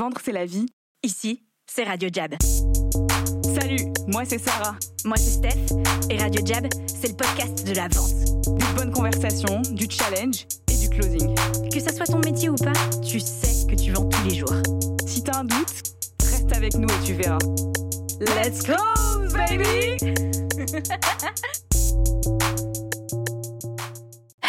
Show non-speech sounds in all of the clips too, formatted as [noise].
Vendre, c'est la vie. Ici, c'est Radio Jab. Salut, moi c'est Sarah. Moi, c'est Steph. Et Radio Jab, c'est le podcast de la vente. Des bonnes conversations, du challenge et du closing. Que ça soit ton métier ou pas, tu sais que tu vends tous les jours. Si t'as un doute, reste avec nous et tu verras. Let's close, baby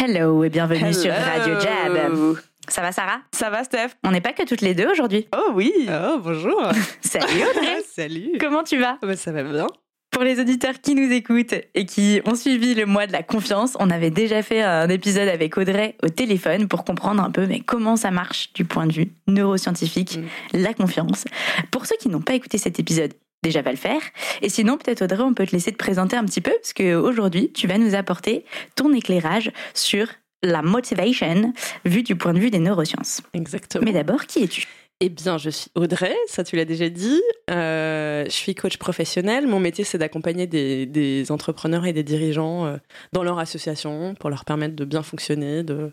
[laughs] Hello et bienvenue sur Radio Jab. Ça va, Sarah? Ça va, Steph? On n'est pas que toutes les deux aujourd'hui. Oh oui! Oh, bonjour! [laughs] Salut Audrey. Salut! Comment tu vas? Bah, Ça va bien. Pour les auditeurs qui nous écoutent et qui ont suivi le mois de la confiance, on avait déjà fait un épisode avec Audrey au téléphone pour comprendre un peu mais comment ça marche du point de vue neuroscientifique, la confiance. Pour ceux qui n'ont pas écouté cet épisode, déjà va le faire. Et sinon, peut-être Audrey, on peut te laisser te présenter un petit peu parce que aujourd'hui, tu vas nous apporter ton éclairage sur la motivation vue du point de vue des neurosciences. Exactement. Mais d'abord, qui es-tu? Eh bien, je suis Audrey, ça tu l'as déjà dit. Euh, je suis coach professionnel. Mon métier, c'est d'accompagner des, des entrepreneurs et des dirigeants euh, dans leur association pour leur permettre de bien fonctionner, de,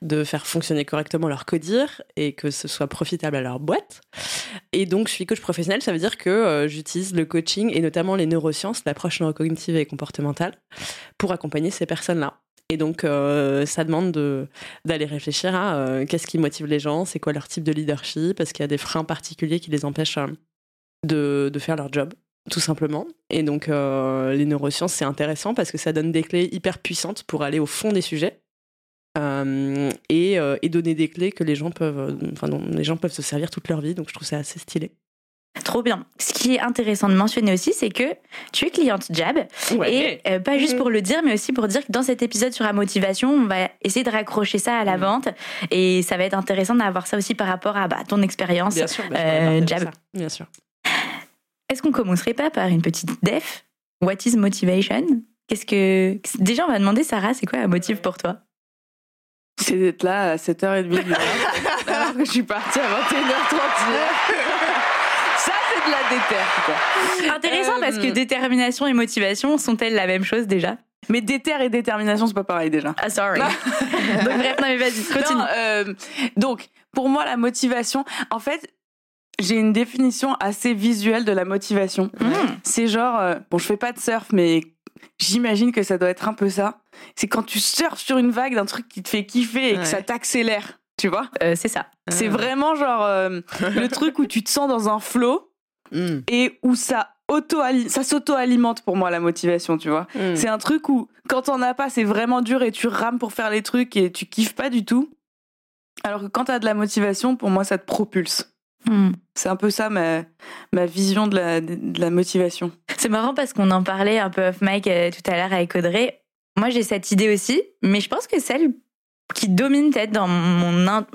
de faire fonctionner correctement leur codir et que ce soit profitable à leur boîte. Et donc, je suis coach professionnel, ça veut dire que euh, j'utilise le coaching et notamment les neurosciences, l'approche neurocognitive et comportementale pour accompagner ces personnes-là. Et donc, euh, ça demande de- d'aller réfléchir à euh, qu'est-ce qui motive les gens, c'est quoi leur type de leadership, est-ce qu'il y a des freins particuliers qui les empêchent euh, de, faire leur job, tout simplement. Et donc, les neurosciences, c'est intéressant parce que ça donne des clés hyper puissantes pour aller au fond des sujets. et, donner des clés que les gens peuvent, enfin, les gens peuvent se servir toute leur vie. Donc, je trouve ça assez stylé. Trop bien. Ce qui est intéressant de mentionner aussi, c'est que tu es cliente Jab. Et euh, pas juste pour le dire, mais aussi pour dire que dans cet épisode sur la motivation, on va essayer de raccrocher ça à la Mhm. vente. Et ça va être intéressant d'avoir ça aussi par rapport à bah, ton expérience. bien sûr, je euh, Jab. ça, bien sûr. Est-ce qu'on commencerait pas par une petite def? What is motivation? Qu'est-ce que. Déjà, on va demander, Sarah, c'est quoi la motive pour toi? C'est d'être là à 7h30 du matin, [laughs] alors que je suis partie à 21h30 hier. Ça, c'est de la déterre, quoi. Intéressant Euh, parce que détermination et motivation sont-elles la même chose déjà? Mais déterre et détermination, c'est pas pareil déjà. Ah, sorry. [laughs] Donc, bref, non, mais vas-y, continue. Non, euh, donc, pour moi, la motivation, en fait, j'ai une définition assez visuelle de la motivation. Mmh. C'est genre, euh, bon, je fais pas de surf, mais j'imagine que ça doit être un peu ça. C'est quand tu surfes sur une vague d'un truc qui te fait kiffer et que ça t'accélère, tu vois? Euh, c'est ça. C'est Ah. vraiment genre euh, le [laughs] truc où tu te sens dans un flow Mm. et où ça auto ça s'auto-alimente pour moi la motivation, tu vois. Mm. C'est un truc où quand t'en as pas, c'est vraiment dur et tu rames pour faire les trucs et tu kiffes pas du tout. Alors que quand t'as de la motivation, pour moi, ça te propulse. Hmm. C'est un peu ça ma, ma vision de la, de la motivation. C'est marrant parce qu'on en parlait un peu off mic euh, tout à l'heure avec Audrey. Moi, j'ai cette idée aussi, mais je pense que celle qui domine peut-être dans mon, in-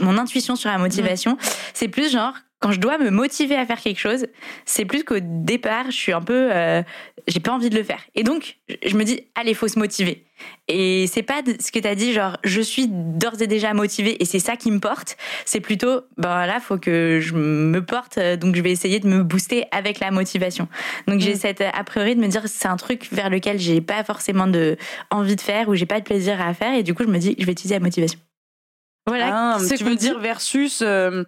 mon intuition sur la motivation, c'est plus genre quand je dois me motiver à faire quelque chose, c'est plus qu'au départ, je suis un peu, euh, j'ai pas envie de le faire. Et donc, je me dis, allez, faut se motiver. Et c'est pas ce que t'as dit, genre, je suis d'ores et déjà motivée et c'est ça qui me porte. C'est plutôt, ben là, faut que je me porte, euh, donc je vais essayer de me booster avec la motivation. Donc j'ai Mm. cette euh, a priori de me dire c'est un truc vers lequel j'ai pas forcément de envie de faire ou j'ai pas de plaisir à faire et du coup je me dis je vais utiliser la motivation. Voilà. Ah, ce tu veux dit. dire versus, euh,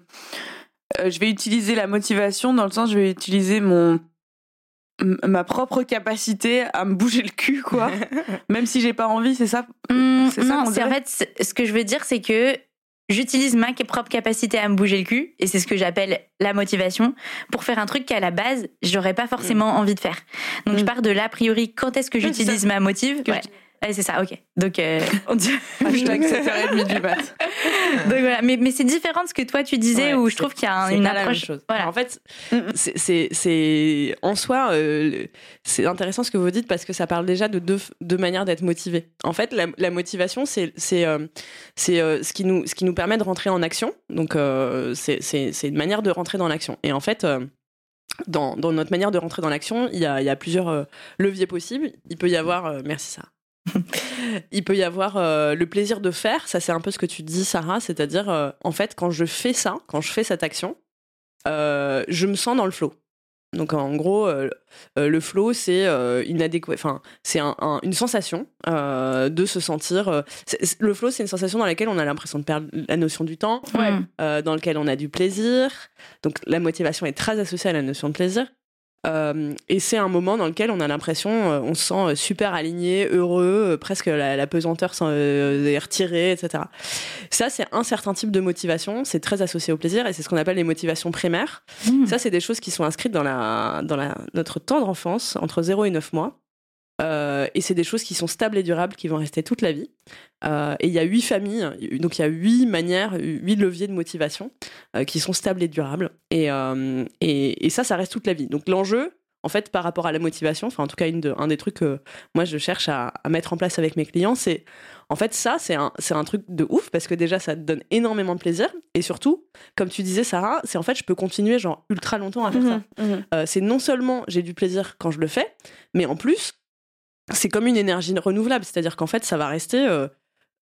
euh, je vais utiliser la motivation dans le sens, je vais utiliser mon ma propre capacité à me bouger le cul, quoi. [laughs] Même si j'ai pas envie, c'est ça. Hum, C'est ça non, c'est en fait ce que je veux dire c'est que j'utilise ma propre capacité à me bouger le cul et c'est ce que j'appelle la motivation pour faire un truc qu'à la base j'aurais pas forcément envie de faire. Donc je Mm. pars de l'a priori quand est-ce que j'utilise ma motive? Que Ouais. Ouais, c'est ça, ok. Donc, euh, [laughs] on dit- Hashtag 7h30 du mat. [laughs] Donc voilà, mais, mais c'est différent de ce que toi tu disais Ouais, où je trouve qu'il y a un- une pas la même approche. chose. Voilà. En fait, Mm. c'est- c'est en soi, euh, c'est intéressant ce que vous dites parce que ça parle déjà de deux, deux manières d'être motivé. En fait, la, la motivation, c'est euh, c'est, euh, ce qui nous ce qui nous permet de rentrer en action. Donc, euh, c'est une manière de rentrer dans l'action. Et en fait. dans, dans notre manière de rentrer dans l'action, il y a, il y a plusieurs leviers possibles. Il peut y avoir, merci Sarah, [laughs] il peut y avoir euh, le plaisir de faire, ça c'est un peu ce que tu dis Sarah, c'est-à-dire euh, en fait quand je fais ça, quand je fais cette action, euh, je me sens dans le flow. Donc en gros, le flow, c'est euh, enfin c'est un, une sensation de se sentir. le flow, c'est une sensation dans laquelle on a l'impression de perdre la notion du temps, Ouais. dans lequel on a du plaisir. Donc la motivation est très associée à la notion de plaisir. Euh, et c'est un moment dans lequel on a l'impression, euh, on se sent euh, super aligné, heureux, presque la, la pesanteur est retirée, etc. Ça, c'est un certain type de motivation, c'est très associé au plaisir et c'est ce qu'on appelle les motivations primaires. Mmh. Ça, c'est des choses qui sont inscrites dans, la, dans la, notre tendre enfance, entre 0 et 9 mois. Euh, et c'est des choses qui sont stables et durables, qui vont rester toute la vie. Euh, et il y a huit familles, donc il y a huit manières, huit leviers de motivation euh, qui sont stables et durables. Et, et, et ça, ça reste toute la vie. Donc l'enjeu, en fait, par rapport à la motivation, enfin en tout cas une de- un des trucs que moi je cherche à, à mettre en place avec mes clients, c'est en fait ça, c'est un, un truc de ouf parce que déjà ça te donne énormément de plaisir et surtout, comme tu disais Sarah, c'est en fait je peux continuer genre ultra longtemps à faire ça. Mhm, mhm. Euh, c'est non seulement j'ai du plaisir quand je le fais, mais en plus, c'est comme une énergie renouvelable. C'est-à-dire qu'en fait, ça va rester. euh,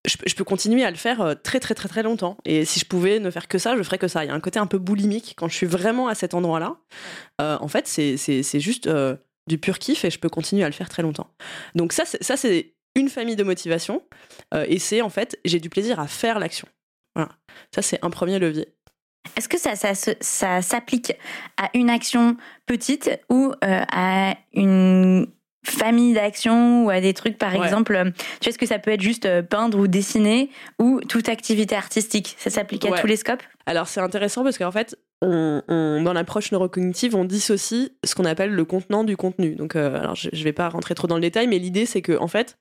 je, peux- je peux continuer à le faire euh, très, très, très, très longtemps. Et si je pouvais ne faire que ça, je ferais que ça. Il y a un côté un peu boulimique quand je suis vraiment à cet endroit-là. Euh, en fait, c'est- juste euh, du pur kiff et je peux continuer à le faire très longtemps. Donc, ça, c'est- ça c'est une famille de motivation. Et c'est en fait, j'ai du plaisir à faire l'action. Voilà. Ça, c'est un premier levier. Est-ce que ça, ça, ça s'applique à une action petite ou à une famille d'actions ou à des trucs, par Ouais. exemple, euh, tu vois, est-ce que ça peut être juste euh, peindre ou dessiner ou toute activité artistique? Ça s'applique à Ouais. tous les scopes? Alors c'est intéressant parce qu'en fait, on, on- dans l'approche neurocognitive, on dissocie ce qu'on appelle le contenant du contenu. Donc, euh, alors je, je vais pas rentrer trop dans le détail, mais l'idée c'est que en fait,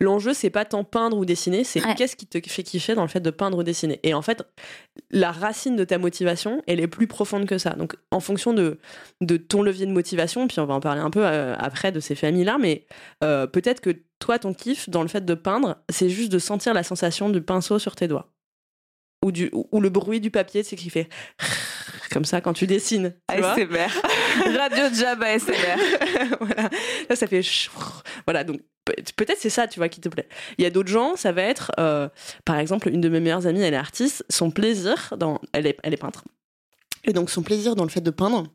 l'enjeu c'est pas tant peindre ou dessiner, c'est Ouais. qu'est-ce qui te fait kiffer dans le fait de peindre ou dessiner. Et en fait, la racine de ta motivation, elle est plus profonde que ça. Donc, en fonction de de ton levier de motivation, puis on va en parler un peu euh, après de ces familles-là, mais euh, peut-être que toi, ton kiff dans le fait de peindre, c'est juste de sentir la sensation du pinceau sur tes doigts. Ou, du, ou le bruit du papier, c'est qui fait [laughs] comme ça quand tu dessines. Tu ASMR. [laughs] Radio Jab ASMR. [laughs] voilà. Là, ça fait voilà. Donc peut- peut-être c'est ça, tu vois, qui te plaît. Il y a d'autres gens, ça va être, euh, par exemple, une de mes meilleures amies, elle est artiste. Son plaisir, dans, elle est, elle est peintre. Et donc son plaisir dans le fait de peindre.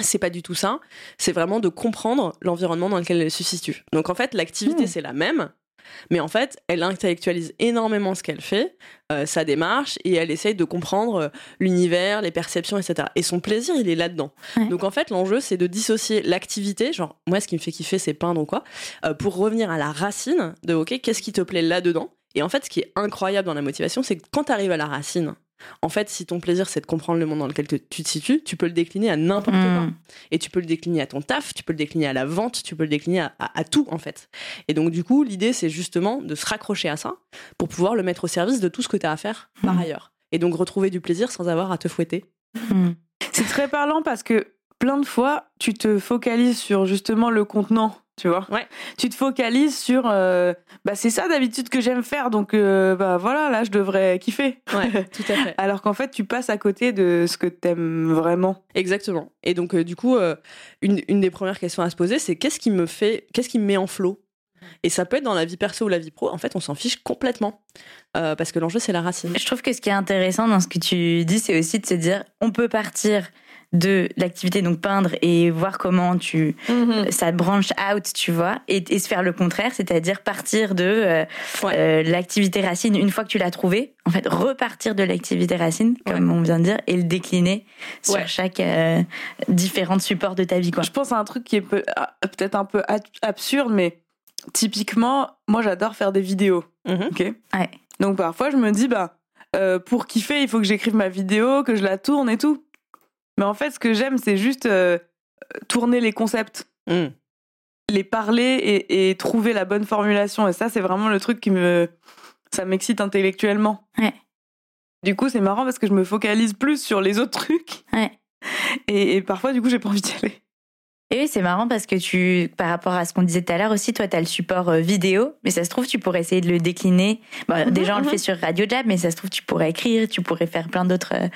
C'est pas du tout ça. C'est vraiment de comprendre l'environnement dans lequel elle se situe. Donc en fait, l'activité Hmm. c'est la même, mais en fait, elle intellectualise énormément ce qu'elle fait, euh, sa démarche, et elle essaye de comprendre euh, l'univers, les perceptions, etc. Et son plaisir, il est là-dedans. Ouais. Donc en fait, l'enjeu, c'est de dissocier l'activité, genre moi, ce qui me fait kiffer, c'est peindre ou quoi, euh, pour revenir à la racine de ok, qu'est-ce qui te plaît là-dedans? Et en fait, ce qui est incroyable dans la motivation, c'est que quand tu arrives à la racine, en fait, si ton plaisir, c'est de comprendre le monde dans lequel te- tu te situes, tu peux le décliner à n'importe quoi. Hmm. Et tu peux le décliner à ton taf, tu peux le décliner à la vente, tu peux le décliner à, à- à tout en fait. Et donc du coup, l'idée c'est justement de se raccrocher à ça pour pouvoir le mettre au service de tout ce que tu as à faire par Mhm. ailleurs. Et donc retrouver du plaisir sans avoir à te fouetter. Hmm. C'est très parlant parce que plein de fois, tu te focalises sur justement le contenant, tu vois. Ouais. Tu te focalises sur, euh, bah c'est ça d'habitude que j'aime faire, donc euh, bah voilà, là je devrais kiffer. Ouais, [laughs] tout à fait. Alors qu'en fait, tu passes à côté de ce que t'aimes vraiment. Exactement. Et donc euh, du coup, euh, une, une des premières questions à se poser, c'est qu'est-ce qui me fait, qu'est-ce qui me met en flot Et ça peut être dans la vie perso ou la vie pro. En fait, on s'en fiche complètement Euh, parce que l'enjeu c'est la racine. Je trouve que ce qui est intéressant dans ce que tu dis, c'est aussi de se dire, on peut partir de l'activité, donc peindre, et voir comment tu ça branche out, tu vois, et, et se faire le contraire, c'est-à-dire partir de euh, Ouais. euh, l'activité racine une fois que tu l'as trouvée, en fait, repartir de l'activité racine, comme on vient de dire, et le décliner sur Ouais. chaque euh, différent support de ta vie, quoi. Je pense à un truc qui est ah, peut-être un peu a- absurde, mais typiquement, moi j'adore faire des vidéos. Mhm. Ok? Donc parfois je me dis bah euh, pour kiffer il faut que j'écrive ma vidéo, que je la tourne et tout. Mais en fait ce que j'aime c'est juste euh, tourner les concepts, Mm. les parler et, et trouver la bonne formulation. Et ça c'est vraiment le truc qui me ça m'excite intellectuellement. Ouais. Du coup c'est marrant parce que je me focalise plus sur les autres trucs. Ouais. Et, et parfois du coup j'ai pas envie d'y aller. Et oui, c'est marrant parce que tu, par rapport à ce qu'on disait tout à l'heure aussi, toi, tu as le support euh, vidéo, mais ça se trouve, tu pourrais essayer de le décliner. Bon, Mhm, déjà, on le mhm. fait sur Radio Jab, mais ça se trouve, tu pourrais écrire, tu pourrais faire plein d'autres euh,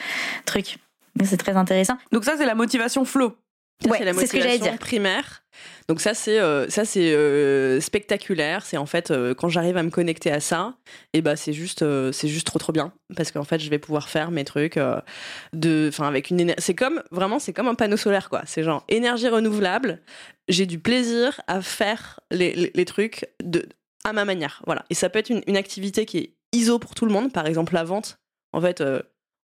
trucs. C'est très intéressant. Donc ça c'est la motivation flow. Ouais, c'est la c'est ce que j'allais motivation dire. primaire. Donc ça c'est euh, ça c'est euh, spectaculaire. C'est en fait euh, quand j'arrive à me connecter à ça, et bah c'est juste euh, c'est juste trop trop bien parce qu'en fait je vais pouvoir faire mes trucs euh, de enfin avec une c'est comme vraiment c'est comme un panneau solaire quoi. C'est genre énergie renouvelable. J'ai du plaisir à faire les, les, les trucs de à ma manière. Voilà. Et ça peut être une, une activité qui est ISO pour tout le monde. Par exemple la vente. En fait.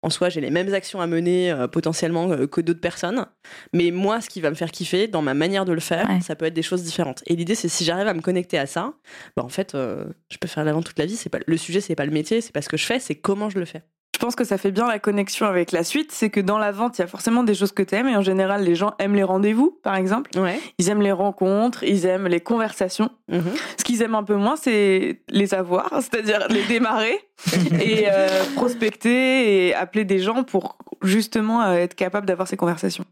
En soi, j'ai les mêmes actions à mener euh, potentiellement euh, que d'autres personnes. Mais moi, ce qui va me faire kiffer dans ma manière de le faire, Ouais. ça peut être des choses différentes. Et l'idée, c'est si j'arrive à me connecter à ça, bah en fait, euh, je peux faire la vente toute la vie. C'est pas le sujet, c'est pas le métier, c'est pas ce que je fais, c'est comment je le fais. Je pense que ça fait bien la connexion avec la suite, c'est que dans la vente, il y a forcément des choses que tu aimes et en général, les gens aiment les rendez-vous, par exemple. Ouais. Ils aiment les rencontres, ils aiment les conversations. Mhm. Ce qu'ils aiment un peu moins, c'est les avoir, [laughs] c'est-à-dire les démarrer [laughs] et euh, prospecter et appeler des gens pour justement euh, être capable d'avoir ces conversations.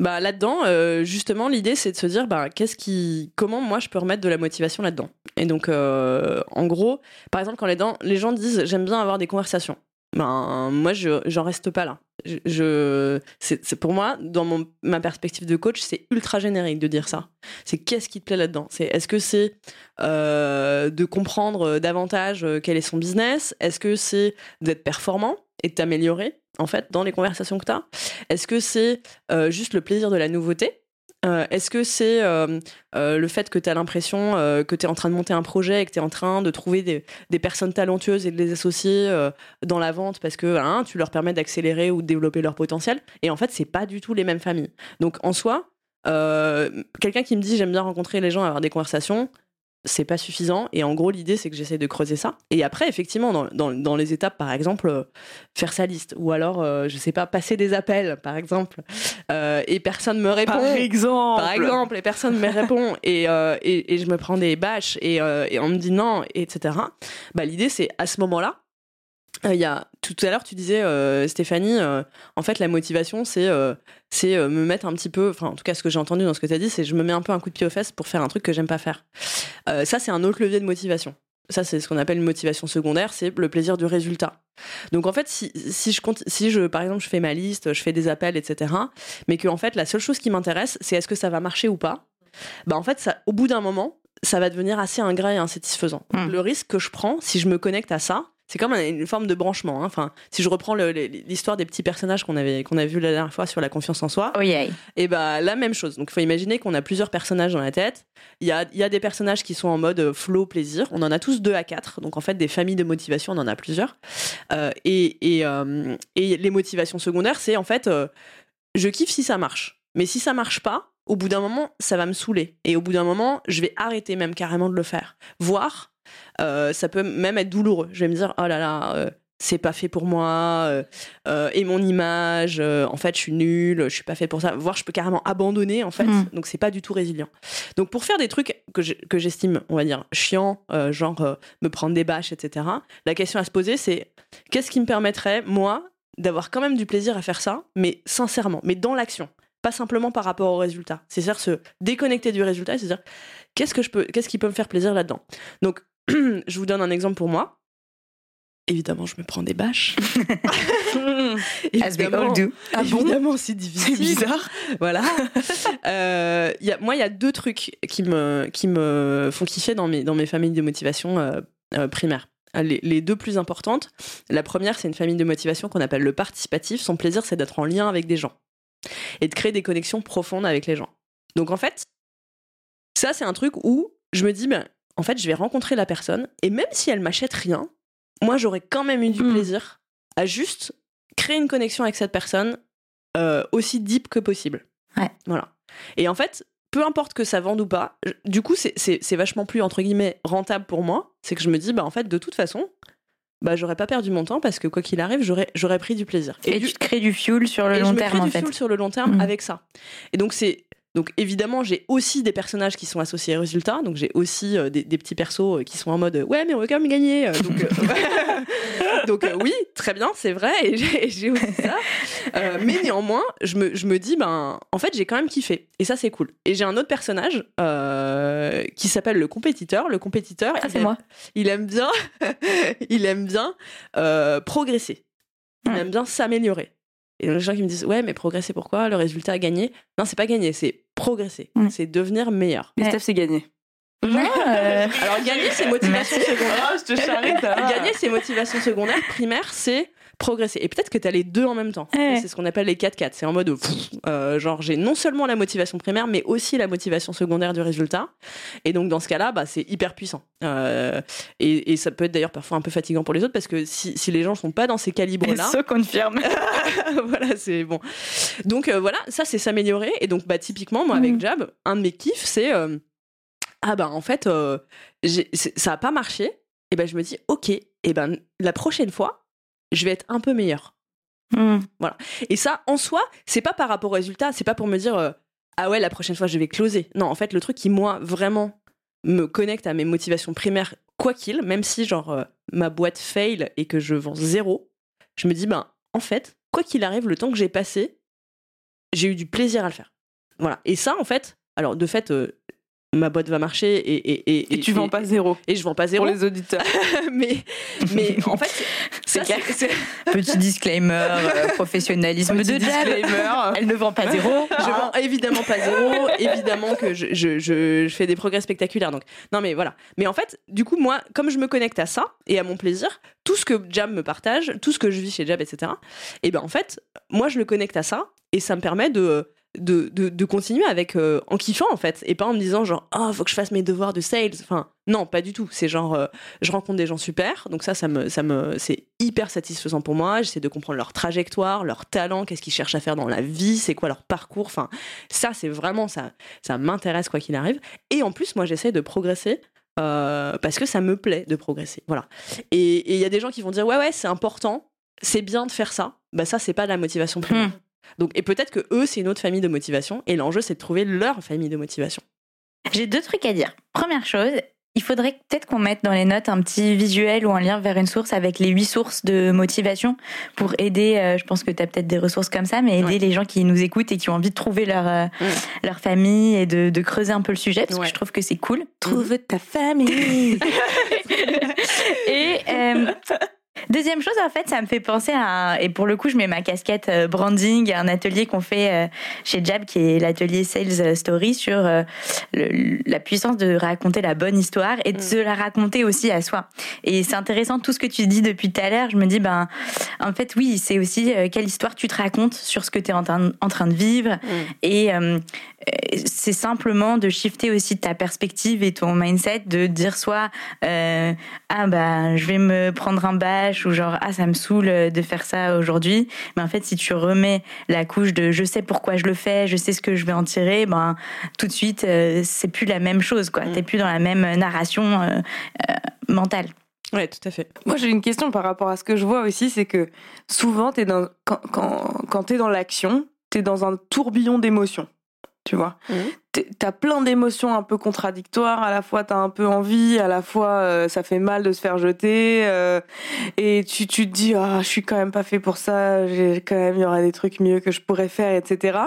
Bah là-dedans, euh, justement, l'idée c'est de se dire, bah qu'est-ce qui, comment moi je peux remettre de la motivation là-dedans? Et donc, euh, en gros, par exemple, quand les, dents- les gens disent, j'aime bien avoir des conversations. Ben moi, je j'en reste pas là. Je, c'est pour moi, dans mon, ma perspective de coach, c'est ultra générique de dire ça. C'est qu'est-ce qui te plaît là-dedans? C'est est-ce que c'est euh, de comprendre davantage quel est son business? Est-ce que c'est d'être performant? Et t'améliorer en fait dans les conversations que tu as Est-ce que c'est euh, juste le plaisir de la nouveauté? Euh, Est-ce que c'est euh, le fait que tu as l'impression que tu es en train de monter un projet et que tu es en train de trouver des, des personnes talentueuses et de les associer dans la vente parce que hein, tu leur permets d'accélérer ou de développer leur potentiel? Et en fait, c'est pas du tout les mêmes familles. Donc en soi, quelqu'un qui me dit j'aime bien rencontrer les gens, avoir des conversations, c'est pas suffisant. Et en gros, l'idée, c'est que j'essaie de creuser ça. Et après, effectivement, dans, dans, dans les étapes, par exemple, euh, faire sa liste. Ou alors, euh, je sais pas, passer des appels, par exemple. Euh, et personne me répond. Par exemple. Par exemple, et personne me répond. [laughs] Et, et, et je me prends des bâches et, et on me dit non, etc. Bah, l'idée, c'est à ce moment-là, il y a, tout à l'heure, tu disais, euh, Stéphanie, euh, en fait, la motivation, c'est euh, c'est euh, me mettre un petit peu, enfin, en tout cas, ce que j'ai entendu dans ce que tu as dit, c'est je me mets un peu un coup de pied aux fesses pour faire un truc que j'aime pas faire. Euh, ça, c'est un autre levier de motivation. Ça, c'est ce qu'on appelle une motivation secondaire, c'est le plaisir du résultat. Donc, en fait, si, si, je compte, si je, par exemple, je fais ma liste, je fais des appels, etc., mais que, en fait, la seule chose qui m'intéresse, c'est est-ce que ça va marcher ou pas, bah, en fait, ça, au bout d'un moment, ça va devenir assez ingrat et insatisfaisant. Mm. Le risque que je prends, si je me connecte à ça, c'est comme un- une forme de branchement. hein. Enfin, si je reprends l'histoire des petits personnages qu'on avait qu'on a vu la dernière fois sur la confiance en soi, Oh yeah. et bah la même chose. Donc il faut imaginer qu'on a plusieurs personnages dans la tête. Il y a, y a des personnages qui sont en mode euh, flow plaisir. On en a tous deux à quatre. Donc en fait des familles de motivation, on en a plusieurs. Euh, et, et, euh, et les motivations secondaires, c'est en fait euh, je kiffe si ça marche. Mais si ça marche pas, au bout d'un moment, ça va me saouler. Et au bout d'un moment, je vais arrêter même carrément de le faire. Voire, euh, ça peut même être douloureux. Je vais me dire, oh là là, euh, c'est pas fait pour moi, euh, et mon image, en fait, je suis nulle, je suis pas fait pour ça. Voire, je peux carrément abandonner, en fait. Mm. Donc, c'est pas du tout résilient. Donc, pour faire des trucs que j'estime, on va dire, chiants, genre me prendre des bâches, etc., la question à se poser, c'est qu'est-ce qui me permettrait, moi, d'avoir quand même du plaisir à faire ça, mais sincèrement, mais dans l'action pas simplement par rapport au résultat. C'est-à-dire se déconnecter du résultat, c'est-à-dire qu'est-ce que je peux, qu'est-ce qui peut me faire plaisir là-dedans? Donc, [clears throat] je vous donne un exemple pour moi. Évidemment, je me prends des bâches. [laughs] [laughs] As we all do. Ah évidemment, c'est difficile. C'est bizarre. Voilà. [laughs] Euh, y a, moi, il y a deux trucs qui me, qui me font kiffer dans mes, dans mes familles de motivation euh, euh, primaires. Les, les deux plus importantes. La première, c'est une famille de motivation qu'on appelle le participatif. Son plaisir, c'est d'être en lien avec des gens et de créer des connexions profondes avec les gens. Donc, en fait, ça, c'est un truc où je me dis, ben, en fait, je vais rencontrer la personne et même si elle m'achète rien, moi, j'aurais quand même eu du Mm. plaisir à juste créer une connexion avec cette personne euh, aussi deep que possible. Ouais. Voilà. Et en fait, peu importe que ça vende ou pas, je- du coup, c'est- vachement plus, entre guillemets, rentable pour moi. C'est que je me dis, bah, en fait, de toute façon, bah, j'aurais pas perdu mon temps parce que quoi qu'il arrive, j'aurais pris du plaisir. Et, du- tu te crées du fuel sur le et long je me terme, crée en du fait. fuel sur le long terme Mm. avec ça. Et donc, c'est. Donc évidemment, j'ai aussi des personnages qui sont associés aux résultats. Donc j'ai aussi euh, des, des petits persos euh, qui sont en mode ouais mais on veut quand même gagner. Euh, Donc, [laughs] donc, oui, très bien, c'est vrai. Et j'ai aussi ça. Mais néanmoins, je me, je me dis ben en fait j'ai quand même kiffé. Et ça c'est cool. Et j'ai un autre personnage qui s'appelle le compétiteur. Le compétiteur, Ah, il c'est aime- moi. il aime bien, [laughs] il aime bien progresser. Il aime bien s'améliorer. Et donc, les gens qui me disent, ouais, mais progresser pourquoi? Le résultat a gagné. Non, c'est pas gagner, c'est progresser. C'est devenir meilleur. Mais Ouais. C'est gagné. Euh, Alors, gagner, c'est motivation secondaire. [laughs] Ah, je te charrie. Gagner, c'est motivation secondaire. Primaire, c'est progresser. Et peut-être que tu as les deux en même temps. Ouais. C'est ce qu'on appelle les 4-4. C'est en mode, pff, euh, genre, j'ai non seulement la motivation primaire, mais aussi la motivation secondaire du résultat. Et donc, dans ce cas-là, bah, c'est hyper puissant. Euh, et, et ça peut être d'ailleurs parfois un peu fatigant pour les autres parce que si, si les gens sont pas dans ces calibres-là, [laughs] Se confirme. [laughs] voilà, c'est bon. Donc euh, voilà, ça c'est s'améliorer. Et donc bah typiquement moi avec Mhm. Jab, un de mes kiffs c'est ah bah en fait ça a pas marché. Et ben je me dis ok, et ben la prochaine fois je vais être un peu meilleur. Mm. Et ça en soi c'est pas par rapport au résultat, c'est pas pour me dire euh, ah ouais la prochaine fois je vais closer. Non en fait le truc qui moi vraiment me connecte à mes motivations primaires quoi qu'il, même si genre euh, ma boîte fail et que je vends zéro, je me dis ben en fait quoi qu'il arrive le temps que j'ai passé, j'ai eu du plaisir à le faire. Voilà. Et ça en fait, alors de fait euh, ma boîte va marcher et et, et, Et tu vends pas zéro. et je vends pas zéro Pour les auditeurs. [laughs] mais mais [laughs] en fait clair. [laughs] Petit disclaimer, euh, professionnalisme Petit de Jab. disclaimer. Elle ne vend pas zéro. Je vends évidemment pas zéro, évidemment que je, je, je, je fais des progrès spectaculaires. Donc, non, mais voilà. Mais en fait, du coup, moi, comme je me connecte à ça et à mon plaisir, tout ce que Jab me partage, tout ce que je vis chez Jab, etc., et ben en fait, moi, je le connecte à ça et ça me permet de. De, de, de continuer avec euh, en kiffant en fait et pas en me disant genre oh faut que je fasse mes devoirs de sales. Enfin non pas du tout. C'est genre euh, je rencontre des gens super. Donc ça ça me ça me c'est hyper satisfaisant pour moi. J'essaie de comprendre leur trajectoire leur talent qu'est-ce qu'ils cherchent à faire dans la vie c'est quoi leur parcours. Enfin ça c'est vraiment ça ça m'intéresse quoi qu'il arrive. Et en plus moi j'essaie de progresser euh, parce que ça me plaît de progresser. Voilà. Et il y a des gens qui vont dire ouais ouais c'est important. C'est bien de faire ça. Bah ça c'est pas de la motivation primaire Hmm. Donc et peut-être que eux c'est une autre famille de motivation et l'enjeu c'est de trouver leur famille de motivation J'ai deux trucs à dire. Première chose, il faudrait peut-être qu'on mette dans les notes un petit visuel ou un lien vers une source avec les huit sources de motivation pour aider, euh, je pense que tu as peut-être des ressources comme ça, mais aider Ouais. les gens qui nous écoutent et qui ont envie de trouver leur, euh, leur famille et de, de creuser un peu le sujet, parce Ouais. que je trouve que c'est cool. Trouve ta famille. [laughs] [laughs] Et euh, deuxième chose, en fait, ça me fait penser à, et pour le coup, je mets ma casquette euh, branding, à un atelier qu'on fait euh, chez Jab, qui est l'atelier Sales Story, sur euh, le- la puissance de raconter la bonne histoire et de Mm. se la raconter aussi à soi. Et c'est intéressant tout ce que tu dis depuis tout à l'heure. Je me dis, ben, en fait, oui, c'est aussi quelle histoire tu te racontes sur ce que tu es en train, en train de vivre. Et euh, euh, c'est simplement de shifter aussi ta perspective et ton mindset, de dire soit euh, ah bah je vais me prendre un ou genre ah ça me saoule de faire ça aujourd'hui. Mais en fait si tu remets la couche de je sais pourquoi je le fais, je sais ce que je vais en tirer, ben tout de suite euh, c'est plus la même chose quoi. Mm. T'es plus dans la même narration euh, euh, mentale. ouais tout à fait Moi, j'ai une question par rapport à ce que je vois aussi, c'est que souvent, es dans, quand, quand, quand t'es dans l'action, t'es dans un tourbillon d'émotions. Tu vois. T'es- T'as plein d'émotions un peu contradictoires. À la fois, t'as un peu envie, à la fois, euh, ça fait mal de se faire jeter. euh, et tu, tu te dis, ah, je suis quand même pas fait pour ça. J'ai quand même, il y aura des trucs mieux que je pourrais faire, etc.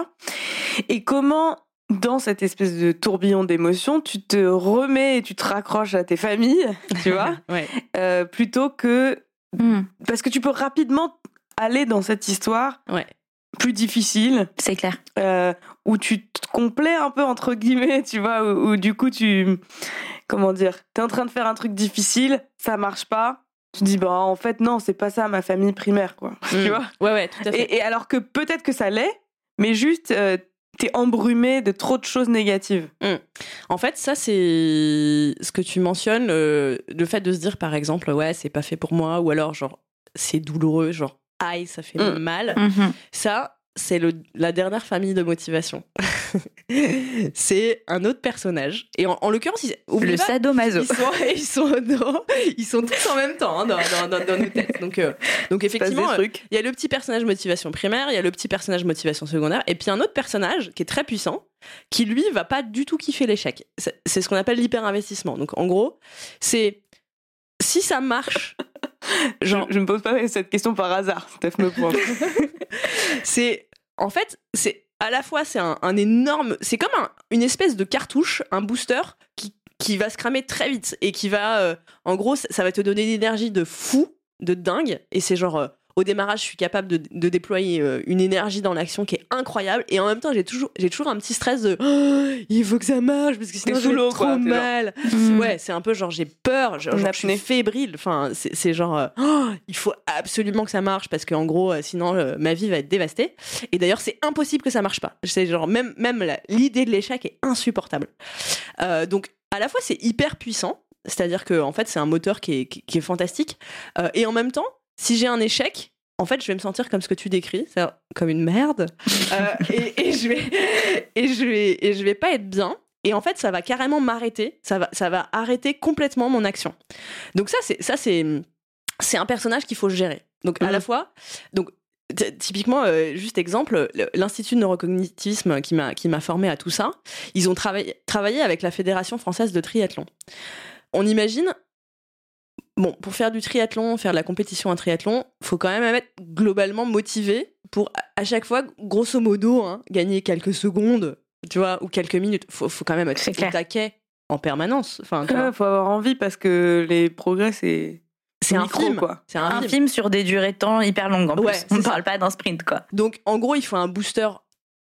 Et comment, dans cette espèce de tourbillon d'émotions, tu te remets et tu te raccroches à tes familles, tu vois [laughs] ouais euh, plutôt que Mm. parce que tu peux rapidement aller dans cette histoire Ouais. Plus difficile. C'est clair. euh, où tu te complais un peu entre guillemets tu vois où, où du coup tu comment dire t'es en train de faire un truc difficile ça marche pas. Tu te dis bah en fait non c'est pas ça ma famille primaire quoi. [laughs] Tu Mm. vois ouais ouais tout à fait. Et, et alors que peut-être que ça l'est mais juste euh, t'es embrumé de trop de choses négatives. En fait, ça, c'est ce que tu mentionnes, euh, le fait de se dire, par exemple, ouais, c'est pas fait pour moi, ou alors, genre, c'est douloureux, genre, aïe, ça fait Mm. mal. Mhm. Ça, c'est le- la dernière famille de motivation. [laughs] c'est un autre personnage. Et en, en l'occurrence, Le pas, sadomaso. ils sont, [laughs] ils sont, non, ils sont tous en même temps hein, dans, dans, dans, dans nos têtes. Donc, euh, donc effectivement, euh, il y a le petit personnage motivation primaire, il y a le petit personnage motivation secondaire, et puis un autre personnage qui est très puissant, qui lui va pas du tout kiffer l'échec. C'est c'est ce qu'on appelle l'hyper-investissement. Donc en gros, c'est si ça marche, Genre, je, ne me pose pas cette question par hasard Steph me pointe. [laughs] C'est en fait c'est à la fois c'est un, un énorme, c'est comme un- une espèce de cartouche, un booster qui qui va se cramer très vite et qui va, euh, en gros, ça, ça va te donner une énergie de fou, de dingue, et c'est genre euh, au démarrage, je suis capable de, de déployer euh, une énergie dans l'action qui est incroyable. Et en même temps, j'ai toujours, j'ai toujours un petit stress de Oh, il faut que ça marche parce que sinon je vais trop quoi, t'es genre- mal. Mm. Ouais, c'est un peu genre j'ai peur, genre, genre, je suis fébrile. Enfin, c'est genre euh, Oh, il faut absolument que ça marche parce qu'en gros, euh, sinon euh, ma vie va être dévastée. Et d'ailleurs, c'est impossible que ça marche pas. C'est genre même même l'idée de l'échec est insupportable. Euh, donc à la fois c'est hyper puissant, c'est-à-dire que en fait c'est un moteur qui est, qui, qui est fantastique, Euh, et en même temps, si j'ai un échec, en fait je vais me sentir comme ce que tu décris, comme une merde, [laughs] Euh, et, et je vais [laughs] et je vais et je vais pas être bien. Et en fait, ça va carrément m'arrêter. Ça va, ça va arrêter complètement mon action. Donc ça, c'est ça, c'est c'est un personnage qu'il faut gérer. Donc à Mhm. la fois, donc typiquement, euh, juste exemple, le- l'institut de neurocognitivisme qui m'a qui m'a formé à tout ça, ils ont travaillé travaillé avec la fédération française de triathlon. On imagine. Bon, pour faire du triathlon, faire de la compétition en triathlon, faut quand même être globalement motivé pour à- chaque fois, grosso modo, hein, gagner quelques secondes, tu vois, ou quelques minutes. Faut, faut quand même être au taquet en permanence. Enfin, tu vois, Ouais, faut avoir envie parce que les progrès, c'est c'est un film, quoi. C'est un, Un film. film sur des durées de temps hyper longues en Ouais, plus. On ne parle pas d'un sprint, quoi. Donc, en gros, il faut un booster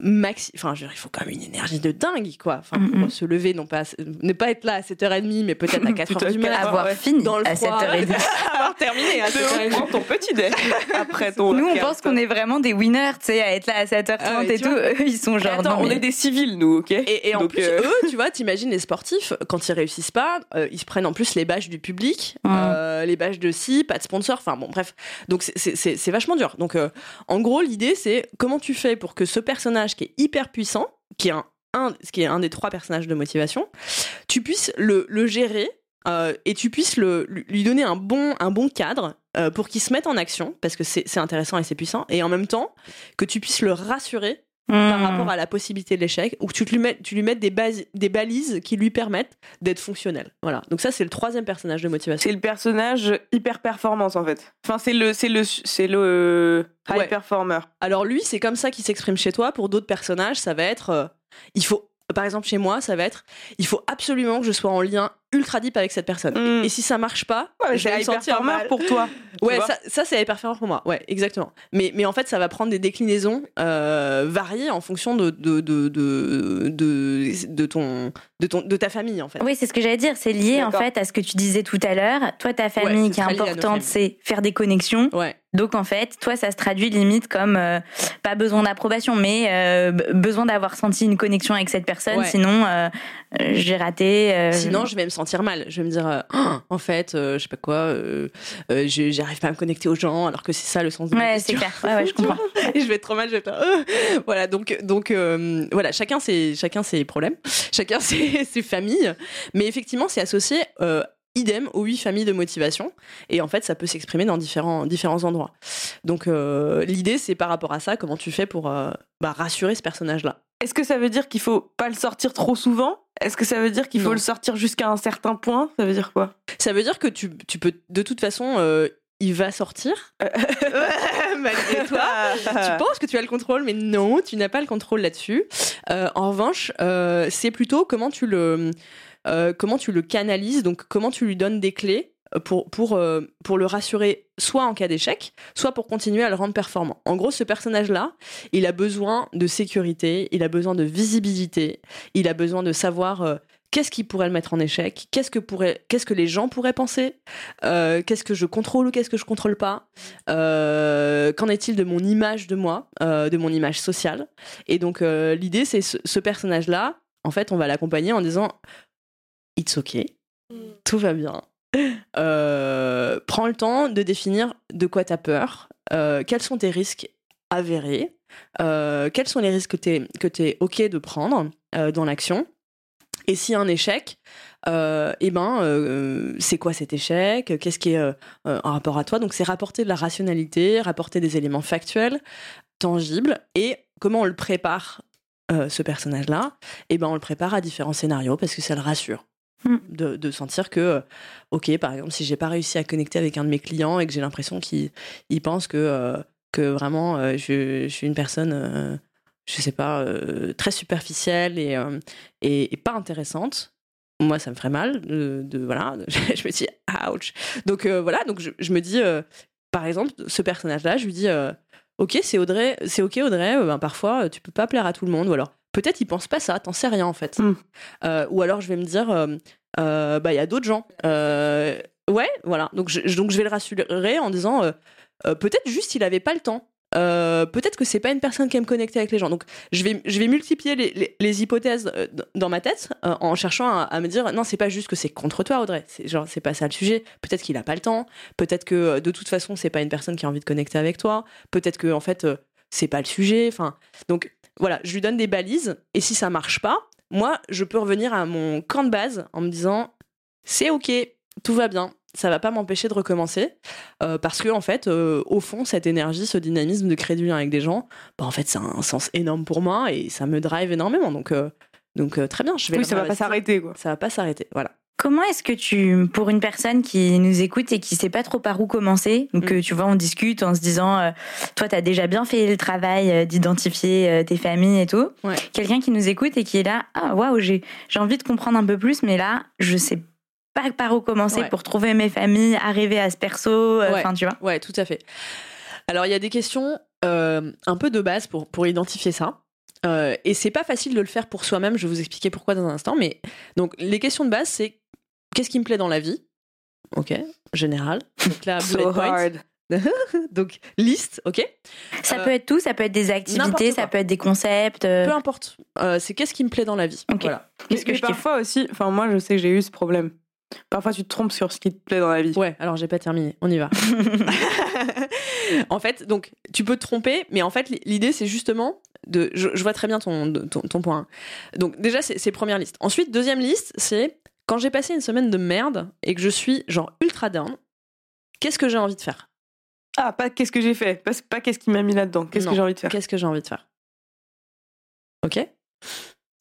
maxi. Enfin, je veux dire, il faut quand même une énergie de dingue, quoi. Enfin, pour se lever, non pas, ne pas être là à 7h30, mais peut-être à [laughs] 4h du matin. Avoir ouais. fini Dans le à froid. 7h30. [laughs] Avoir terminé à 7h30. prends ton petit dé [laughs] après ton. Nous, on pense qu'on est vraiment des winners, tu sais, à être là à 7h30 Ah ouais, et tout. vois. Eux, ils sont genre. Attends, non, on mais- est des civils, nous, ok Et, et en plus, euh, eux, tu vois, t'imagines les sportifs, quand ils réussissent pas, euh, ils se prennent en plus les bâches du public, euh, les bâches de si, pas de sponsor, enfin bon, bref. Donc c'est- vachement dur. Donc euh, en gros, l'idée, c'est comment tu fais pour que ce personnage qui est hyper puissant, qui est un, qui est un des trois personnages de motivation, tu puisses le, le gérer euh, et tu puisses le, lui donner un bon, un bon cadre euh, pour qu'il se mette en action, parce que c'est intéressant et c'est puissant, et en même temps que tu puisses le rassurer par Hmm. rapport à la possibilité de l'échec, ou que tu, te lui mettes, tu lui mettes des, bases, des balises qui lui permettent d'être fonctionnel. Voilà. Donc ça, c'est le troisième personnage de motivation. C'est le personnage hyper performance en fait. Enfin, c'est le, c'est le, c'est le euh, high Ouais. performer. Alors lui, c'est comme ça qu'il s'exprime chez toi. Pour d'autres personnages, ça va être... euh, il faut... Par exemple, chez moi, ça va être... Il faut absolument que je sois en lien ultra deep avec cette personne. Mm. Et si ça marche pas, Ouais, je vais me sentir mal. pour toi. [laughs] Ouais, ça, ça c'est hyper performant pour moi. Ouais, exactement. Mais, mais en fait, ça va prendre des déclinaisons euh, variées en fonction de, de, de, de, de, de ton, de, ton, de ta famille, en fait. Oui, c'est ce que j'allais dire. C'est lié en fait à ce que tu disais tout à l'heure. Toi, ta famille qui est importante, c'est faire des connexions. Ouais. Donc en fait, toi, ça se traduit limite comme euh, pas besoin d'approbation, mais euh, besoin d'avoir senti une connexion avec cette personne. Ouais. Sinon, euh, j'ai raté. Sinon, je vais me sentir mal. Je vais me dire, [gasps] en fait, je sais pas quoi, je- j'arrive pas à me connecter aux gens, alors que c'est ça le sens de Ouais, c'est clair. Ouais, ouais, je [laughs] comprends. [laughs] Et je vais être trop mal, je vais là, Euh. voilà. Donc, donc, voilà, chacun ses, chacun ses problèmes, [laughs] chacun ses, ses familles, mais effectivement, c'est associé. Idem aux huit familles de motivation. Et en fait, ça peut s'exprimer dans différents, différents endroits. Donc, euh, l'idée, c'est par rapport à ça, comment tu fais pour euh, bah, rassurer ce personnage-là. Est-ce que ça veut dire qu'il faut pas le sortir trop souvent? Est-ce que ça veut dire qu'il faut Non. le sortir jusqu'à un certain point? Ça veut dire quoi? Ça veut dire que tu, tu peux, de toute façon, euh, il va sortir. [laughs] Malgré toi. tu penses que tu as le contrôle, mais non, tu n'as pas le contrôle là-dessus. Euh, en revanche, euh, c'est plutôt comment tu le, euh, comment tu le canalises, donc comment tu lui donnes des clés pour, pour, euh, pour le rassurer, soit en cas d'échec, soit pour continuer à le rendre performant. En gros, ce personnage-là, il a besoin de sécurité, il a besoin de visibilité, il a besoin de savoir euh, qu'est-ce qui pourrait le mettre en échec, qu'est-ce que, pourrait, qu'est-ce que les gens pourraient penser, euh, qu'est-ce que je contrôle ou qu'est-ce que je contrôle pas, euh, qu'en est-il de mon image de moi, euh, de mon image sociale. Et donc, euh, l'idée, c'est ce, ce personnage-là, en fait, on va l'accompagner en disant It's okay, tout va bien. Euh, prends le temps de définir de quoi tu as peur, euh, quels sont tes risques avérés, euh, quels sont les risques que tu es, OK de prendre dans l'action? Et a un échec, eh ben, c'est quoi cet échec? Qu'est-ce qui est en rapport à toi? Donc, c'est rapporter de la rationalité, rapporter des éléments factuels, tangibles, et comment on le prépare, ce personnage-là? Eh ben, on le prépare à différents scénarios parce que ça le rassure. Mm. De, sentir que, euh, ok, par exemple, si j'ai pas réussi à connecter avec un de mes clients et que j'ai l'impression qu'il il pense que, euh, que vraiment euh, je, suis une personne, euh, je sais pas, très superficielle et, et, pas intéressante, moi ça me ferait mal de, voilà [laughs] je me dis ouch donc voilà donc je, je me dis par exemple, ce personnage-là, je lui dis Ok, c'est Audrey, c'est ok Audrey, ben, parfois tu peux pas plaire à tout le monde, ou alors peut-être il pense pas ça, t'en sais rien en fait. Mm. Euh, ou alors je vais me dire euh, euh, Bah, il y a d'autres gens. Ouais, voilà. Donc je, donc je vais le rassurer en disant Peut-être juste il avait pas le temps. Peut-être que c'est pas une personne qui aime connecter avec les gens. Donc, je vais, je vais multiplier les, les- les hypothèses dans ma tête en cherchant à, à me dire non, c'est pas juste que c'est contre toi, Audrey. C'est genre, c'est pas ça le sujet. Peut-être qu'il a pas le temps. Peut-être que de toute façon, c'est pas une personne qui a envie de connecter avec toi. Peut-être que en fait, c'est pas le sujet. Enfin, donc voilà, je lui donne des balises. Et si ça marche pas, moi, je peux revenir à mon camp de base en me disant c'est ok, tout va bien. Ça va pas m'empêcher de recommencer euh, parce que en fait, euh, au fond, cette énergie, ce dynamisme de créer du lien avec des gens, bah, en fait, c'est un sens énorme pour moi et ça me drive énormément. Donc, euh, donc très bien, je vais. Oui, ça va pas s'arrêter, quoi. Ça va pas s'arrêter. Voilà. Comment est-ce que tu, pour une personne qui nous écoute et qui sait pas trop par où commencer, donc Mm. tu vois, on discute en se disant, euh, toi, t'as déjà bien fait le travail euh, d'identifier euh, tes familles et tout. Ouais. Quelqu'un qui nous écoute et qui est là, ah waouh, j'ai j'ai envie de comprendre un peu plus, mais là, je sais pas par où commencer Ouais. pour trouver mes familles, arriver à ce perso. euh, Ouais. Enfin, tu vois. Ouais, tout à fait. Alors, il y a des questions euh, un peu de base pour, pour identifier ça. Euh, et c'est pas facile de le faire pour soi-même. Je vais vous expliquer pourquoi dans un instant. Mais donc, les questions de base, c'est qu'est-ce qui me plaît dans la vie? Ok, général. [laughs] Donc là, bullet So point. hard. [laughs] Donc, liste, ok Ça Euh, peut être tout, ça peut être des activités, ça peut être des concepts. euh, Peu importe. Euh, c'est qu'est-ce qui me plaît dans la vie. Ok. Voilà. Qu'est-ce Mais- que mais je kiffe parfois aussi, enfin moi je sais que j'ai eu ce problème. Parfois tu te trompes sur ce qui te plaît dans la vie. Ouais, alors j'ai pas terminé. On y va. [laughs] en fait, donc tu peux te tromper, mais en fait l'idée c'est justement de. Je, je vois très bien ton, ton, ton point. Donc déjà c'est première liste. Ensuite deuxième liste c'est quand j'ai passé une semaine de merde et que je suis genre ultra down. Qu'est-ce que j'ai envie de faire? Ah, pas qu'est-ce que j'ai fait, pas, pas qu'est-ce qui m'a mis là-dedans, qu'est-ce que j'ai envie de faire? Qu'est-ce que j'ai envie de faire? Ok.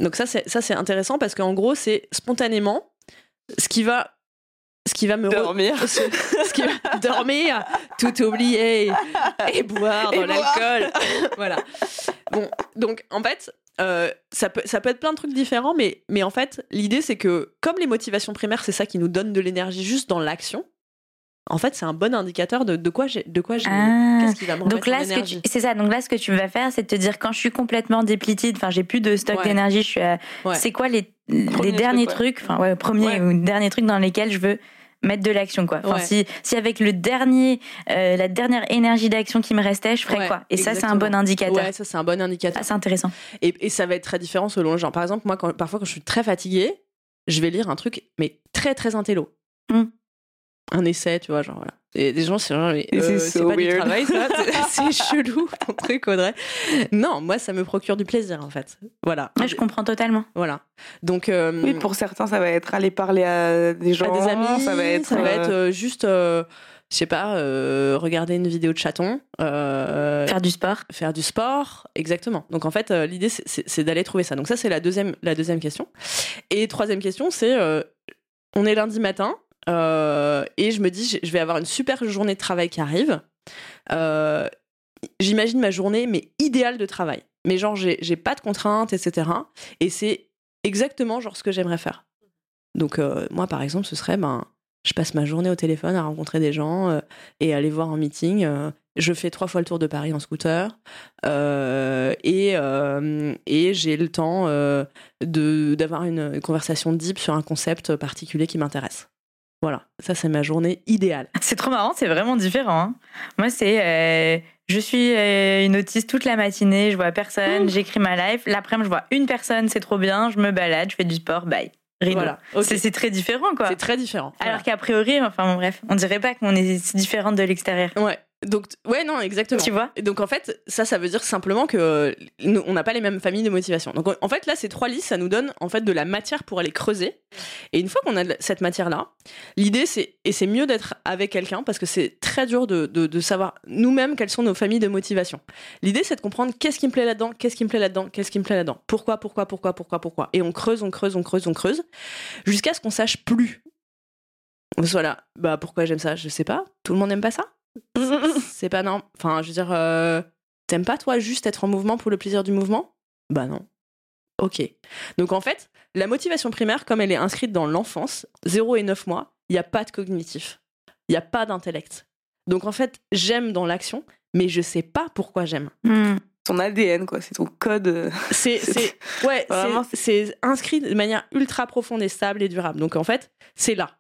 Donc ça c'est ça c'est intéressant parce qu'en gros c'est spontanément ce qui va ce qui va me re- Dormir. [laughs] ce, ce qui va dormir, tout oublier et boire Et dans l'alcool. voilà. Bon, donc en fait, euh, ça, peut, ça peut être plein de trucs différents, mais, mais en fait, l'idée c'est que comme les motivations primaires, c'est ça qui nous donne de l'énergie juste dans l'action, en fait, c'est un bon indicateur de, de quoi j'ai. De quoi j'ai Ah. Qu'est-ce qui va me Donc en là, ce que c'est ça. Donc là, ce que tu vas faire, c'est de te dire quand je suis complètement déplétée, enfin, j'ai plus de stock Ouais. d'énergie, je suis. à- Ouais. C'est quoi les, derniers truc, trucs, enfin, ouais, premier Ouais. ou dernier truc dans lesquels je veux mettre de l'action, quoi. Enfin, Ouais. si, si avec le dernier, euh, la dernière énergie d'action qui me restait, je ferais Ouais, quoi? Et ça, c'est un bon indicateur. Ouais, ça c'est un bon indicateur. Ah, c'est intéressant. Et, et ça va être très différent selon le genre. Par exemple, moi, quand, parfois, quand je suis très fatiguée, je vais lire un truc, mais très, très intello. Mm. Un essai, tu vois, genre, voilà. Et des gens, c'est genre, mais, euh, c'est so pas du weird. travail, ça. [laughs] C'est- chelou, ton truc, Audrey. Non, moi, ça me procure du plaisir, en fait. Voilà. Ouais, je comprends totalement. Voilà. Donc, euh, Oui, pour certains, ça va être aller parler à des à gens, des amis, ça va être, euh, euh, juste, euh, je sais pas, euh, regarder une vidéo de chaton. euh, Faire du sport. faire du sport, exactement. Donc en fait, euh, l'idée c'est- c'est c'est d'aller trouver ça. Donc ça c'est la deuxième, la deuxième question. Et troisième question, c'est euh, on est lundi matin euh, et je me dis je- vais avoir une super journée de travail qui arrive. Euh, J'imagine ma journée mais idéale de travail. Mais genre j'ai pas de contraintes, etc. Et c'est exactement genre ce que j'aimerais faire. Donc euh, moi par exemple ce serait ben je passe ma journée au téléphone à rencontrer des gens et aller voir en meeting. je fais trois fois le tour de Paris en scooter et, et j'ai le temps d'avoir une conversation deep sur un concept particulier qui m'intéresse. Voilà, ça c'est ma journée idéale. [laughs] C'est trop marrant, c'est vraiment différent. hein. Moi, c'est euh, je suis euh, une autiste toute la matinée, je vois personne, j'écris ma life. L'après-midi, je vois une personne, c'est trop bien, je me balade, je fais du sport, bye. Rideau. Voilà. C'est- très différent, quoi. C'est très différent. Voilà. Alors qu'a priori, enfin bon, bref, on dirait pas qu'on est si différente de l'extérieur. Ouais. Donc, ouais, non, exactement. Tu vois Et donc, en fait, ça, ça veut dire simplement que euh, nous, on n'a pas les mêmes familles de motivation. Donc, en fait, là, ces trois listes, ça nous donne en fait de la matière pour aller creuser. Et une fois qu'on a cette matière-là, l'idée, c'est, et c'est mieux d'être avec quelqu'un parce que c'est très dur de, de, de savoir nous-mêmes quelles sont nos familles de motivation. L'idée, c'est de comprendre qu'est-ce qui me plaît là-dedans, qu'est-ce qui me plaît là-dedans, qu'est-ce qui me plaît là-dedans. Pourquoi, pourquoi, pourquoi, pourquoi, pourquoi. Et on creuse, on creuse, on creuse, on creuse, jusqu'à ce qu'on sache plus. Voilà. Bah, pourquoi j'aime ça Je sais pas. Tout le monde n'aime pas ça? C'est pas non. Enfin, je veux dire, euh, t'aimes pas toi juste être en mouvement pour le plaisir du mouvement? Bah non. Ok. Donc en fait, la motivation primaire, comme elle est inscrite dans l'enfance, 0 et 9 mois, il n'y a pas de cognitif. Il n'y a pas d'intellect. Donc en fait, j'aime dans l'action, mais je sais pas pourquoi j'aime. Hmm. Ton ADN, quoi. C'est ton code. euh. C'est, [laughs] c'est, ouais, [laughs] Vraiment, c'est, inscrit de manière ultra profonde et stable et durable. Donc en fait, c'est là.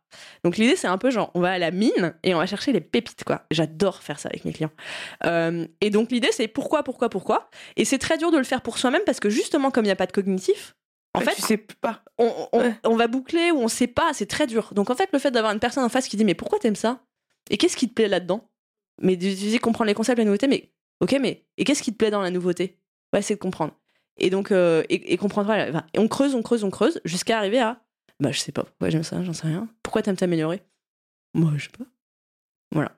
Donc l'idée, c'est un peu genre, on va à la mine et on va chercher les pépites, quoi. J'adore faire ça avec mes clients. Euh, et donc l'idée, c'est pourquoi, pourquoi, pourquoi? Et c'est très dur de le faire pour soi-même parce que justement, comme il n'y a pas de cognitif, en Ouais, fait, tu sais pas. on, on- Ouais. on va boucler ou on sait pas, c'est très dur. Donc en fait, le fait d'avoir une personne en face qui dit mais pourquoi t'aimes ça? Et qu'est-ce qui te plaît là-dedans? Mais tu dis comprendre les concepts, la nouveauté, mais ok, mais et qu'est-ce qui te plaît dans la nouveauté? Ouais, c'est de comprendre. Et donc euh, et, comprendre, voilà, et on creuse, on creuse, on creuse jusqu'à arriver à bah je sais pas pourquoi j'aime ça, j'en sais rien. Pourquoi t'aimes t'améliorer? Moi je sais pas. Voilà.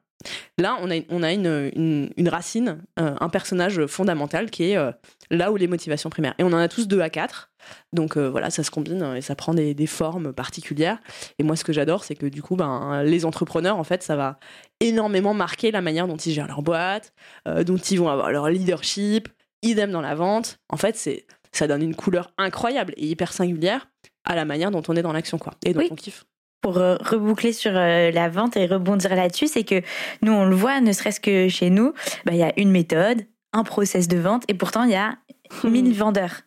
Là, on a, on a une, une, une racine, euh, un personnage fondamental qui est euh, là où les motivations primaires. Et on en a tous deux à quatre. Donc euh, voilà, ça se combine euh, et ça prend des, des formes particulières. Et moi, ce que j'adore, c'est que du coup, ben, les entrepreneurs, en fait, ça va énormément marquer la manière dont ils gèrent leur boîte, dont ils vont avoir leur leadership, idem dans la vente. En fait, c'est ça donne une couleur incroyable et hyper singulière à la manière dont on est dans l'action, quoi. Et dont Oui. on kiffe. Pour euh, reboucler sur euh, la vente et rebondir là-dessus, c'est que nous, on le voit, ne serait-ce que chez nous, bah, il y a une méthode, un process de vente, et pourtant, il y a [laughs] 1000 vendeurs.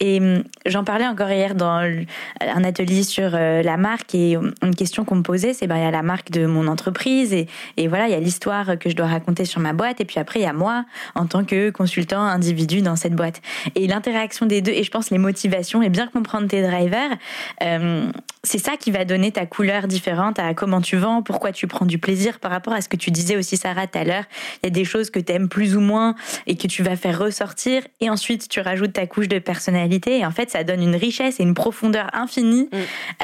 Et hum, j'en parlais encore hier dans un atelier sur euh, la marque et hum, une question qu'on me posait, c'est ben il y a la marque de mon entreprise et, et voilà il y a l'histoire que je dois raconter sur ma boîte et puis après il y a moi en tant que consultant individu dans cette boîte et l'interaction des deux et je pense les motivations et bien comprendre tes drivers euh, c'est ça qui va donner ta couleur différente à comment tu vends, pourquoi tu prends du plaisir par rapport à ce que tu disais aussi Sarah tout à l'heure. Il y a des choses que tu aimes plus ou moins et que tu vas faire ressortir et ensuite tu rajoutes ta couche de personnalité et en fait ça donne une richesse et une profondeur infinie Mm.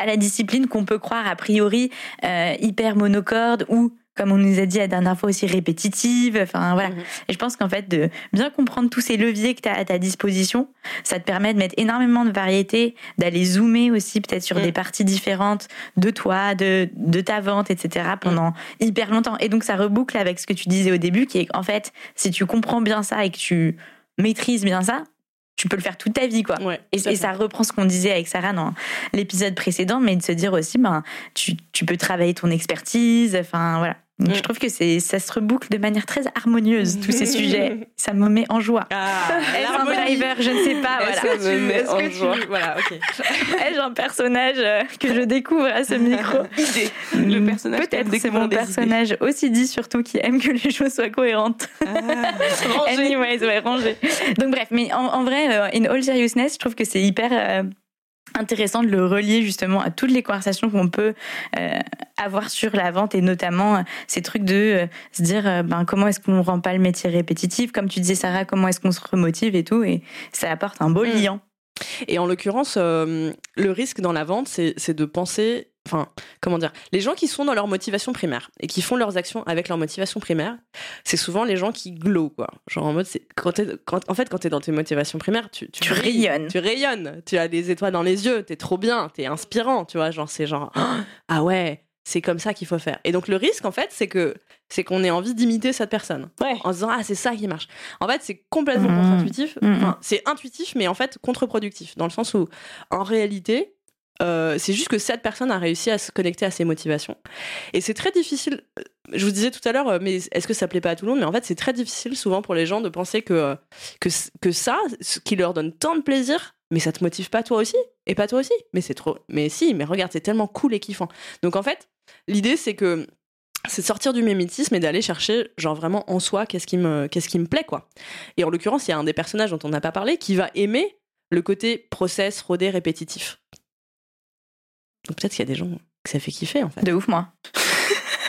à la discipline qu'on peut croire a priori euh, hyper monocorde ou comme on nous a dit la dernière fois aussi répétitive. Enfin voilà. Mhm. Et je pense qu'en fait de bien comprendre tous ces leviers que tu as à ta disposition, ça te permet de mettre énormément de variété, d'aller zoomer aussi peut-être sur Mm. des parties différentes de toi, de, de ta vente, etc. pendant hyper longtemps. Et donc ça reboucle avec ce que tu disais au début, qui est qu'en fait, si tu comprends bien ça et que tu maîtrises bien ça, tu peux le faire toute ta vie, quoi. Ouais, Et, ça reprend ce qu'on disait avec Sarah dans l'épisode précédent, mais de se dire aussi, ben, tu, tu peux travailler ton expertise, enfin voilà. Donc, Mm. Je trouve que c'est ça se reboucle de manière très harmonieuse, tous ces [laughs] sujets. Ça me met en joie. Ah, [laughs] Est-ce un driver Je ne sais pas. Est-ce Voilà. que tu- met Est-ce en que tu- joie. Voilà, ok. [laughs] Ai-je un personnage euh, que je découvre à ce micro Idée. Le Hmm, personnage Peut-être c'est découvrir mon personnage aussi dit surtout qui aime que les choses soient cohérentes. Rangé. Anyways, ouais, rangé. Donc bref, mais en, en vrai, euh, in all seriousness, je trouve que c'est hyper euh, intéressant de le relier justement à toutes les conversations qu'on peut euh, avoir sur la vente et notamment euh, ces trucs de euh, se dire euh, ben comment est-ce qu'on rend pas le métier répétitif, comme tu disais Sarah, comment est-ce qu'on se remotive et tout, et ça apporte un beau Mm. liant. Et en l'occurrence, euh, le risque dans la vente, c'est c'est de penser. Enfin, comment dire Les gens qui sont dans leur motivation primaire et qui font leurs actions avec leur motivation primaire, c'est souvent les gens qui glow, quoi. Genre en mode, c'est quand t'es- quand, en fait, quand t'es dans tes motivations primaires, tu, Tu rayonnes. Tu rayonnes. Tu as des étoiles dans les yeux. T'es trop bien. T'es inspirant. Tu vois, genre c'est genre ah ouais, c'est comme ça qu'il faut faire. Et donc le risque, en fait, c'est que c'est qu'on ait envie d'imiter cette personne Ouais. en se disant ah c'est ça qui marche. En fait, c'est complètement Mhm. contre-intuitif. Mhm. Enfin, c'est intuitif, mais en fait contre-productif, dans le sens où, en réalité, euh, c'est juste que cette personne a réussi à se connecter à ses motivations. Et c'est très difficile. euh, Je vous disais tout à l'heure, euh, mais est-ce que ça plaît pas à tout le monde? Mais en fait, c'est très difficile souvent pour les gens de penser que, que, ça, ce qui leur donne tant de plaisir, mais ça te motive pas toi aussi Et pas toi aussi Mais c'est trop. Mais si, mais regarde, c'est tellement cool et kiffant. Donc en fait, l'idée, c'est que c'est de sortir du mimétisme et d'aller chercher genre vraiment en soi qu'est-ce qui me qu'est-ce qui me plaît quoi. Et en l'occurrence, il y a un des personnages dont on n'a pas parlé qui va aimer le côté process rodé répétitif. Donc peut-être qu'il y a des gens que ça fait kiffer en fait. De ouf, moi.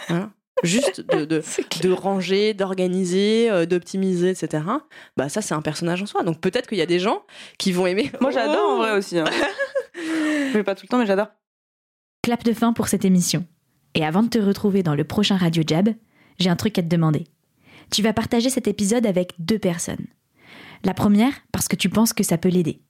[laughs] Juste de, de, [laughs] de ranger, d'organiser, euh, d'optimiser, etc. Bah ça c'est un personnage en soi. Donc peut-être qu'il y a des gens qui vont aimer. Moi, j'adore en vrai aussi. Hein. [laughs] Je fais pas tout le temps, mais j'adore. Clap de fin pour cette émission. Et avant de te retrouver dans le prochain Radio Jab, j'ai un truc à te demander. Tu vas partager cet épisode avec deux personnes. La première, parce que tu penses que ça peut l'aider.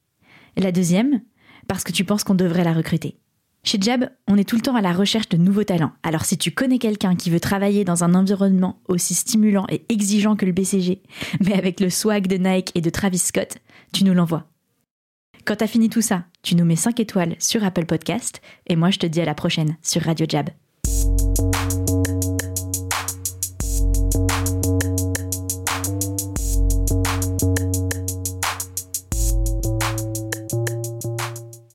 La deuxième, parce que tu penses qu'on devrait la recruter. Chez Jab, on est tout le temps à la recherche de nouveaux talents. Alors si tu connais quelqu'un qui veut travailler dans un environnement aussi stimulant et exigeant que le BCG, [laughs] mais avec le swag de Nike et de Travis Scott, tu nous l'envoies. Quand t'as fini tout ça, tu nous mets 5 étoiles sur Apple Podcast, et moi je te dis à la prochaine sur Radio Jab.